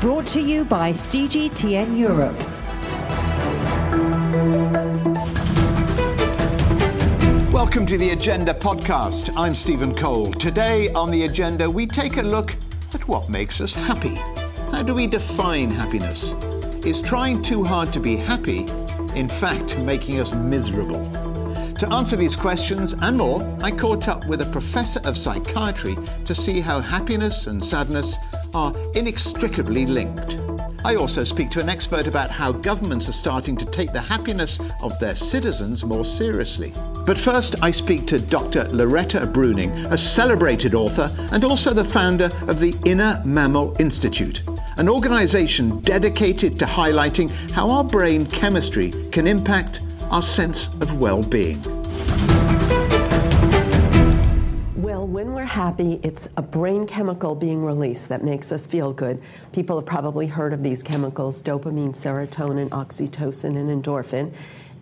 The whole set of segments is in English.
Brought to you by CGTN Europe. Welcome to the Agenda podcast. I'm Stephen Cole. Today on the agenda, we take a look at what makes us happy. How do we define happiness? Is trying too hard to be happy, in fact, making us miserable? To answer these questions and more, I caught up with a professor of psychiatry to see how happiness and sadness are inextricably linked. I also speak to an expert about how governments are starting to take the happiness of their citizens more seriously. But first, I speak to Dr. Loretta Breuning, a celebrated author and also the founder of the Inner Mammal Institute, an organization dedicated to highlighting how our brain chemistry can impact our sense of well being. Happy, it's a brain chemical being released that makes us feel good. People have probably heard of these chemicals dopamine, serotonin, oxytocin, and endorphin.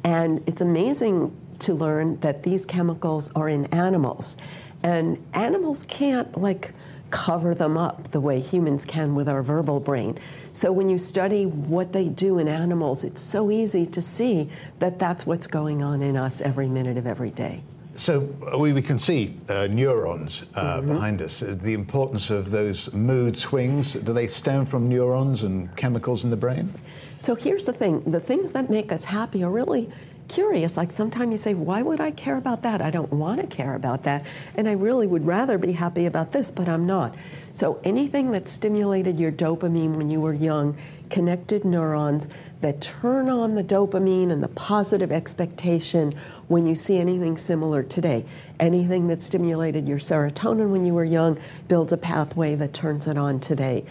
And it's amazing to learn that these chemicals are in animals. And animals can't, like, cover them up the way humans can with our verbal brain. So when you study what they do in animals, it's so easy to see that that's what's going on in us every minute of every day. So uh, we, we can see uh, neurons uh, mm-hmm. behind us. Uh, the importance of those mood swings, do they stem from neurons and chemicals in the brain? So here's the thing the things that make us happy are really curious. Like sometimes you say, why would I care about that? I don't want to care about that. And I really would rather be happy about this, but I'm not. So anything that stimulated your dopamine when you were young, connected neurons that turn on the dopamine and the positive expectation when you see anything similar today. Anything that stimulated your serotonin when you were young builds a pathway that turns it on today.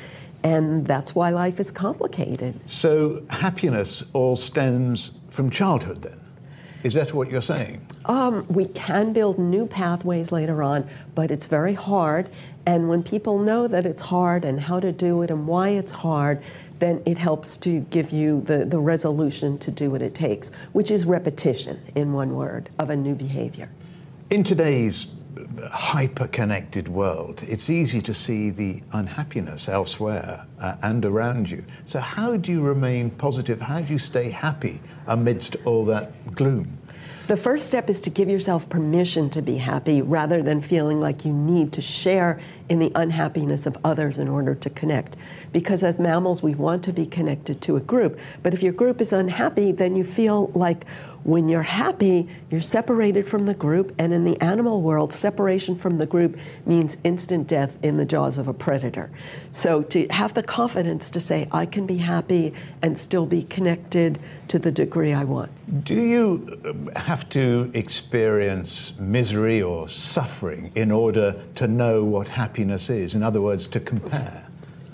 And that's why life is complicated. So happiness all stems from childhood then? Is that what you're saying? Um, we can build new pathways later on, but it's very hard. And when people know that it's hard and how to do it and why it's hard, then it helps to give you the, the resolution to do what it takes, which is repetition, in one word, of a new behavior. In today's hyper connected world, it's easy to see the unhappiness elsewhere uh, and around you. So, how do you remain positive? How do you stay happy amidst all that gloom? The first step is to give yourself permission to be happy rather than feeling like you need to share in the unhappiness of others in order to connect. Because as mammals, we want to be connected to a group. But if your group is unhappy, then you feel like when you're happy, you're separated from the group. And in the animal world, separation from the group means instant death in the jaws of a predator. So to have the confidence to say, I can be happy and still be connected to the degree I want. Do you uh, have to experience misery or suffering in order to know what happiness is? In other words, to compare?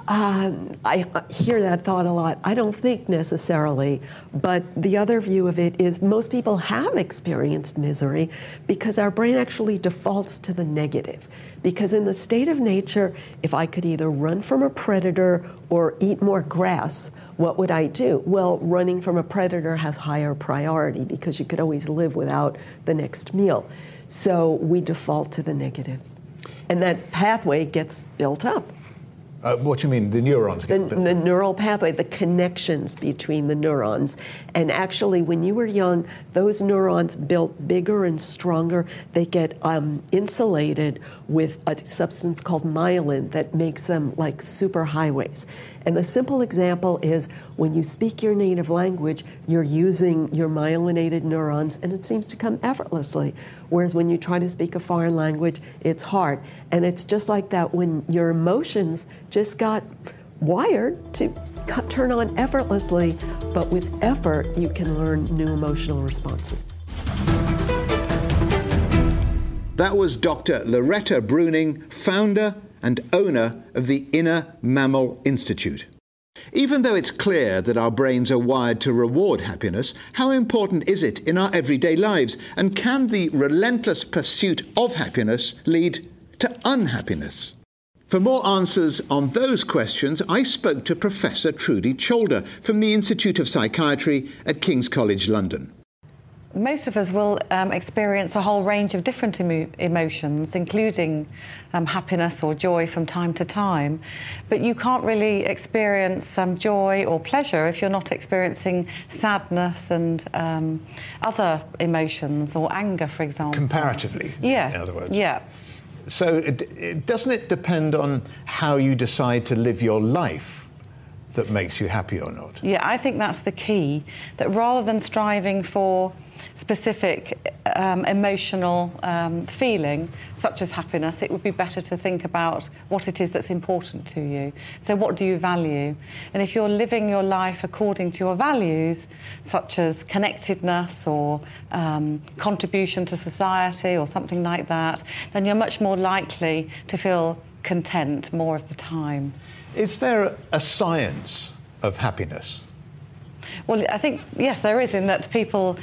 Um, I hear that thought a lot. I don't think necessarily, but the other view of it is most people have experienced misery because our brain actually defaults to the negative. Because in the state of nature, if I could either run from a predator or eat more grass, what would I do? Well, running from a predator has higher priority because you could always live without the next meal. So we default to the negative. And that pathway gets built up. Uh, what do you mean, the neurons? The, the, neural pathway, the connections between the neurons. And actually, when you were young, those neurons built bigger and stronger. They get um, insulated with a substance called myelin that makes them like superhighways. And the simple example is when you speak your native language, you're using your myelinated neurons, and it seems to come effortlessly. Whereas when you try to speak a foreign language, it's hard. And it's just like that when your emotions just got wired to turn on effortlessly, but with effort, you can learn new emotional responses. That was Dr. Loretta Breuning, founder and owner of the Inner Mammal Institute. Even though it's clear that our brains are wired to reward happiness, how important is it in our everyday lives? And can the relentless pursuit of happiness lead to unhappiness? For more answers on those questions, I spoke to Professor Trudy Chalder from the Institute of Psychiatry at King's College London. Most of us will um, experience a whole range of different emo- emotions, including um, happiness or joy from time to time. But you can't really experience um, joy or pleasure if you're not experiencing sadness and um, other emotions or anger, for example. Comparatively, yeah. in other words. Yeah. So, it, it, doesn't it depend on how you decide to live your life that makes you happy or not? Yeah, I think that's the key. That rather than striving for specific um, emotional um, feeling, such as happiness, it would be better to think about what it is that's important to you. So, what do you value? And if you're living your life according to your values, such as connectedness or um, contribution to society or something like that, then you're much more likely to feel content more of the time. Is there a science of happiness? Well, I think, yes, there is, in that people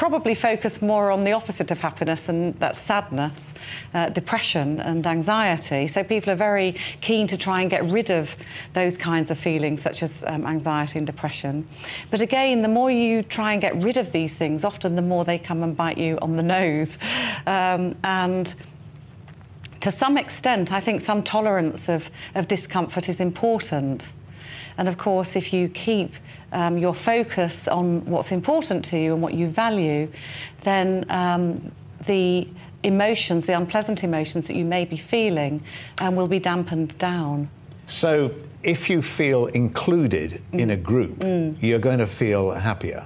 probably focus more on the opposite of happiness, and that's sadness, uh, depression, and anxiety. So people are very keen to try and get rid of those kinds of feelings, such as um, anxiety and depression. But again, the more you try and get rid of these things, often the more they come and bite you on the nose. Um, and to some extent, I think some tolerance of, of discomfort is important. And of course, if you keep um, your focus on what's important to you and what you value, then um, the emotions, the unpleasant emotions that you may be feeling, um, will be dampened down. So, if you feel included mm. in a group, mm. you're going to feel happier.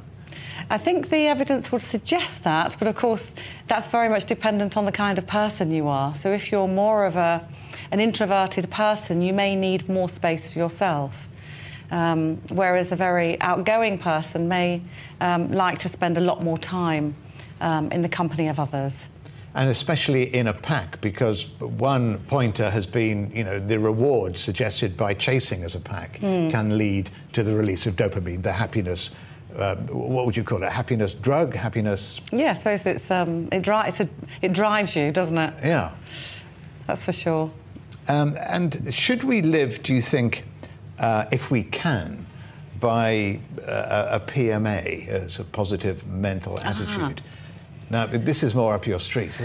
I think the evidence would suggest that, but of course, that's very much dependent on the kind of person you are. So, if you're more of a, an introverted person, you may need more space for yourself. Um, whereas a very outgoing person may um, like to spend a lot more time um, in the company of others. And especially in a pack, because one pointer has been, you know, the reward suggested by chasing as a pack mm. can lead to the release of dopamine, the happiness uh, what would you call it? Happiness drug? Happiness? Yeah, I suppose it's um, it, dri- it's a, it drives you, doesn't it? Yeah, that's for sure. Um, and should we live? Do you think uh, if we can, by uh, a PMA, as a positive mental ah. attitude. Now, this is more up your street?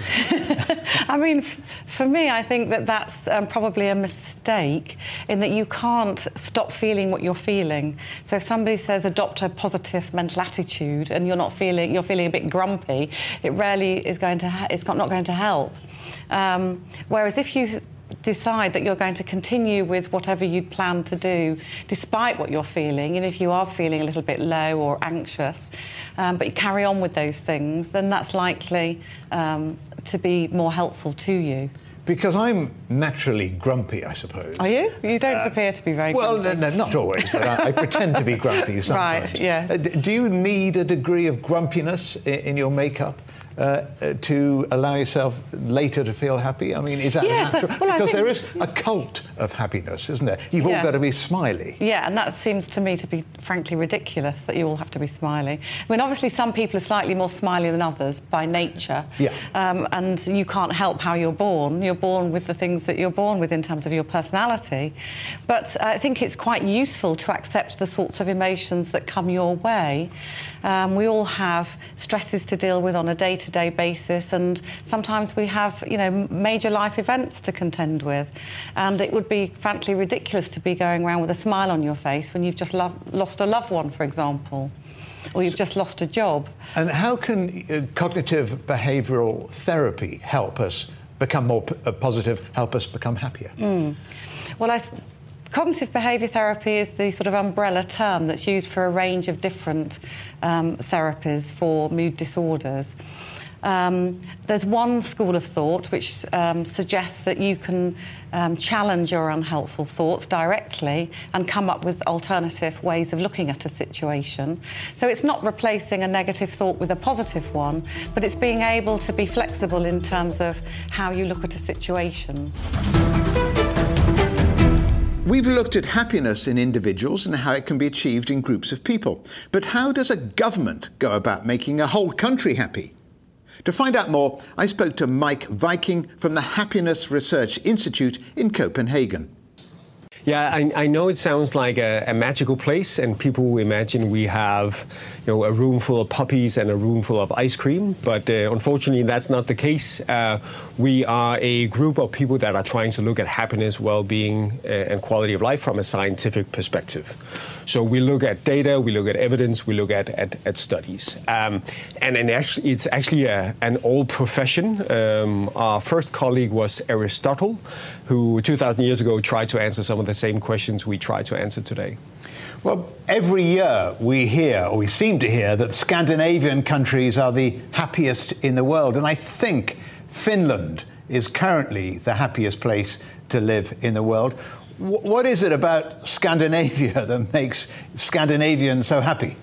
I mean, for me, I think that that's um, probably a mistake in that you can't stop feeling what you're feeling. So if somebody says adopt a positive mental attitude and you're not feeling, you're feeling a bit grumpy, it rarely is going to, it's not going to help. Um, whereas if you decide that you're going to continue with whatever you'd planned to do, despite what you're feeling. And if you are feeling a little bit low or anxious, um, but you carry on with those things, then that's likely um, to be more helpful to you. Because I'm naturally grumpy, I suppose. Are you? You don't uh, appear to be very well, grumpy. no, not always, but I, I, pretend to be grumpy sometimes. Right, yes. Uh, do you need a degree of grumpiness in, in your makeup? Uh, to allow yourself later to feel happy? I mean, is that yes, natural? Well, because there is a cult of happiness, isn't there? You've yeah. all got to be smiley. Yeah, and that seems to me to be frankly ridiculous that you all have to be smiley. I mean, obviously, some people are slightly more smiley than others by nature. Yeah. Um, and you can't help how you're born. You're born with the things that you're born with in terms of your personality. But I think it's quite useful to accept the sorts of emotions that come your way. Um, we all have stresses to deal with on a day to day basis, and sometimes we have, you know, major life events to contend with. And it would be frankly ridiculous to be going around with a smile on your face when you've just lo- lost a loved one, for example. Or you've just lost a job. And how can uh, cognitive behavioural therapy help us become more p- uh, positive, help us become happier? Mm. Well, I, Cognitive behaviour therapy is the sort of umbrella term that's used for a range of different um, therapies for mood disorders. Um, there's one school of thought which um, suggests that you can um, challenge your unhelpful thoughts directly and come up with alternative ways of looking at a situation. So it's not replacing a negative thought with a positive one, but it's being able to be flexible in terms of how you look at a situation. We've looked at happiness in individuals and how it can be achieved in groups of people. But how does a government go about making a whole country happy? To find out more, I spoke to Mike Wiking from the Happiness Research Institute in Copenhagen. Yeah, I, I know it sounds like a, a, magical place, and people imagine we have, you know, a room full of puppies and a room full of ice cream. But uh, unfortunately, that's not the case. Uh, we are a group of people that are trying to look at happiness, well-being, uh, and quality of life from a scientific perspective. So we look at data, we look at evidence, we look at at, at studies, um, and, and actually, it's actually a, an old profession. Um, our first colleague was Aristotle, who 2,000 years ago tried to answer some of the same questions we try to answer today. Well, every year we hear, or we seem to hear, that Scandinavian countries are the happiest in the world, and I think Finland is currently the happiest place to live in the world what is it about Scandinavia that makes Scandinavians so happy?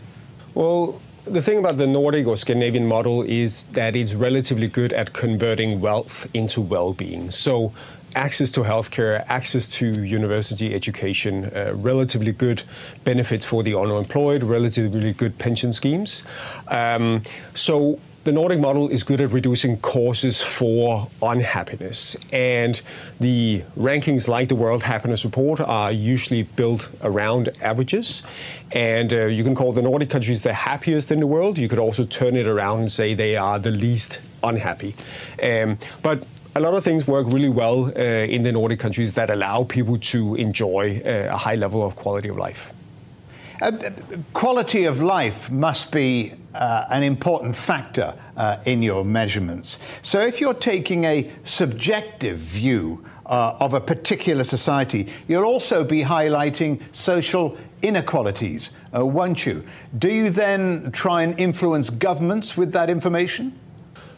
Well, the thing about the Nordic or Scandinavian model is that it's relatively good at converting wealth into well being. So, access to healthcare, access to university education, uh, relatively good benefits for the unemployed, relatively good pension schemes. Um, so, the Nordic model is good at reducing causes for unhappiness. And the rankings, like the World Happiness Report, are usually built around averages. And uh, you can call the Nordic countries the happiest in the world. You could also turn it around and say they are the least unhappy. Um, but a lot of things work really well uh, in the Nordic countries that allow people to enjoy uh, a high level of quality of life. Uh, quality of life must be uh, an important factor uh, in your measurements. So, if you're taking a subjective view uh, of a particular society, you'll also be highlighting social inequalities, uh, won't you? Do you then try and influence governments with that information?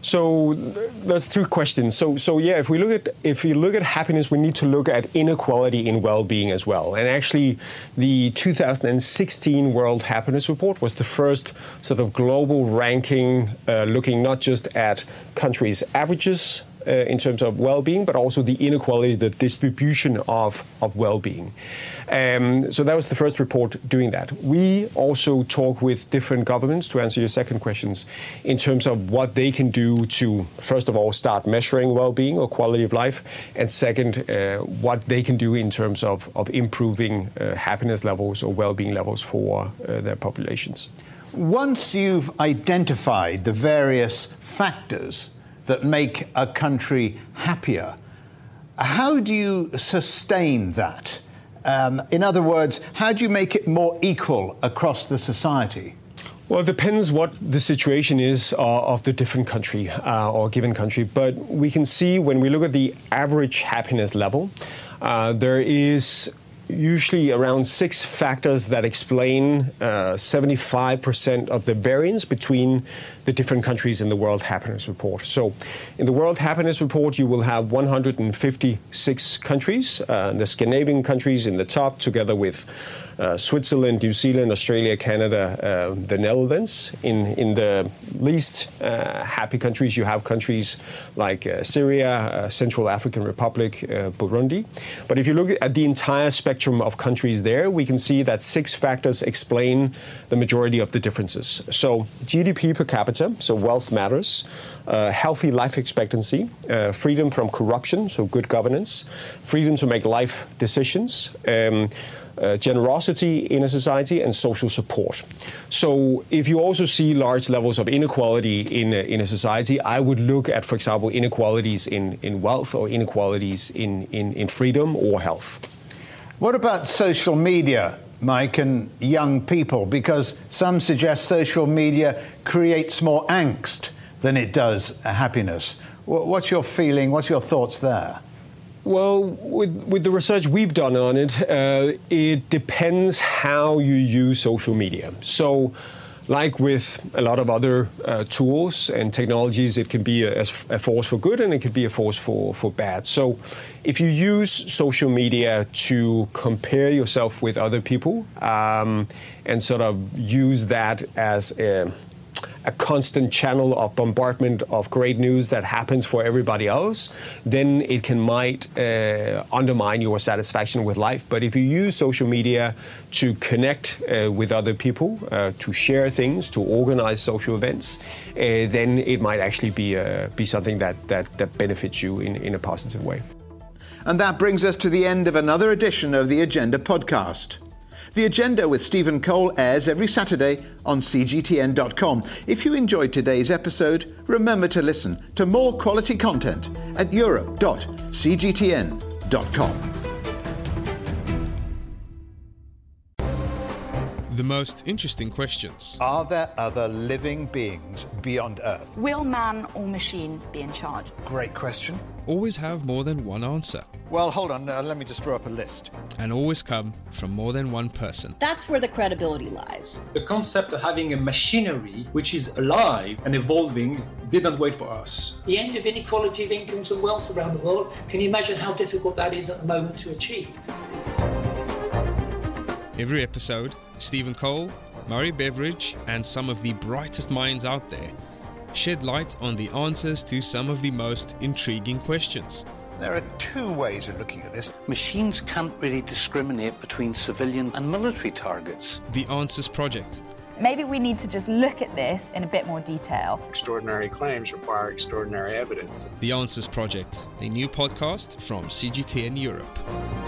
So there's two questions. So so yeah, if we look at if we look at happiness, we need to look at inequality in well-being as well. And actually, the 2016 World Happiness Report was the first sort of global ranking, uh, looking not just at countries' averages in terms of well-being, but also the inequality, the distribution of, of well-being. Um, so that was the first report doing that. We also talk with different governments to answer your second questions in terms of what they can do to, first of all, start measuring well-being or quality of life, and second, uh, what they can do in terms of, of improving uh, happiness levels or well-being levels for uh, their populations. Once you've identified the various factors that make a country happier. How do you sustain that? Um, in other words, how do you make it more equal across the society? Well, it depends what the situation is uh, of the different country uh, or given country. But we can see when we look at the average happiness level, uh, there is usually around six factors that explain 75% uh, of the variance between the different countries in the World Happiness Report. So, in the World Happiness Report, you will have 156 countries, uh, the Scandinavian countries in the top, together with uh, Switzerland, New Zealand, Australia, Canada, uh, the Netherlands. In, in the least uh, happy countries, you have countries like uh, Syria, uh, Central African Republic, Burundi. But if you look at the entire spectrum of countries there, we can see that six factors explain the majority of the differences. So, GDP per capita, so wealth matters. Uh, healthy life expectancy, uh, freedom from corruption, so good governance, freedom to make life decisions, um, uh, generosity in a society and social support. So, if you also see large levels of inequality in a, in a society, I would look at, for example, inequalities in, in wealth or inequalities in, in, in freedom or health. What about social media, Mike, and young people? Because some suggest social media creates more angst than it does happiness. What's your feeling? What's your thoughts there? Well, with, with the research we've done on it, uh, it depends how you use social media. So, like with a lot of other uh, tools and technologies, it can be a, a, force for good and it can be a force for, for bad. So, if you use social media to compare yourself with other people um, and sort of use that as a a constant channel of bombardment of great news that happens for everybody else, then it can might uh, undermine your satisfaction with life. But if you use social media to connect uh, with other people, uh, to share things, to organize social events, uh, then it might actually be uh, be something that, that, that benefits you in, in a positive way. And that brings us to the end of another edition of the Agenda podcast. The Agenda with Stephen Cole airs every Saturday on cgtn.com. If you enjoyed today's episode, remember to listen to more quality content at europe.cgtn.com. The most interesting questions. Are there other living beings beyond Earth? Will man or machine be in charge? Great question. Always have more than one answer. Well, hold on, uh, let me just draw up a list. And always come from more than one person. That's where the credibility lies. The concept of having a machinery which is alive and evolving didn't wait for us. The end of inequality of incomes and wealth around the world, can you imagine how difficult that is at the moment to achieve? Every episode, Stephen Cole, Murray Beveridge, and some of the brightest minds out there shed light on the answers to some of the most intriguing questions. There are two ways of looking at this. Machines can't really discriminate between civilian and military targets. The Answers Project. Maybe we need to just look at this in a bit more detail. Extraordinary claims require extraordinary evidence. The Answers Project, a new podcast from CGTN Europe.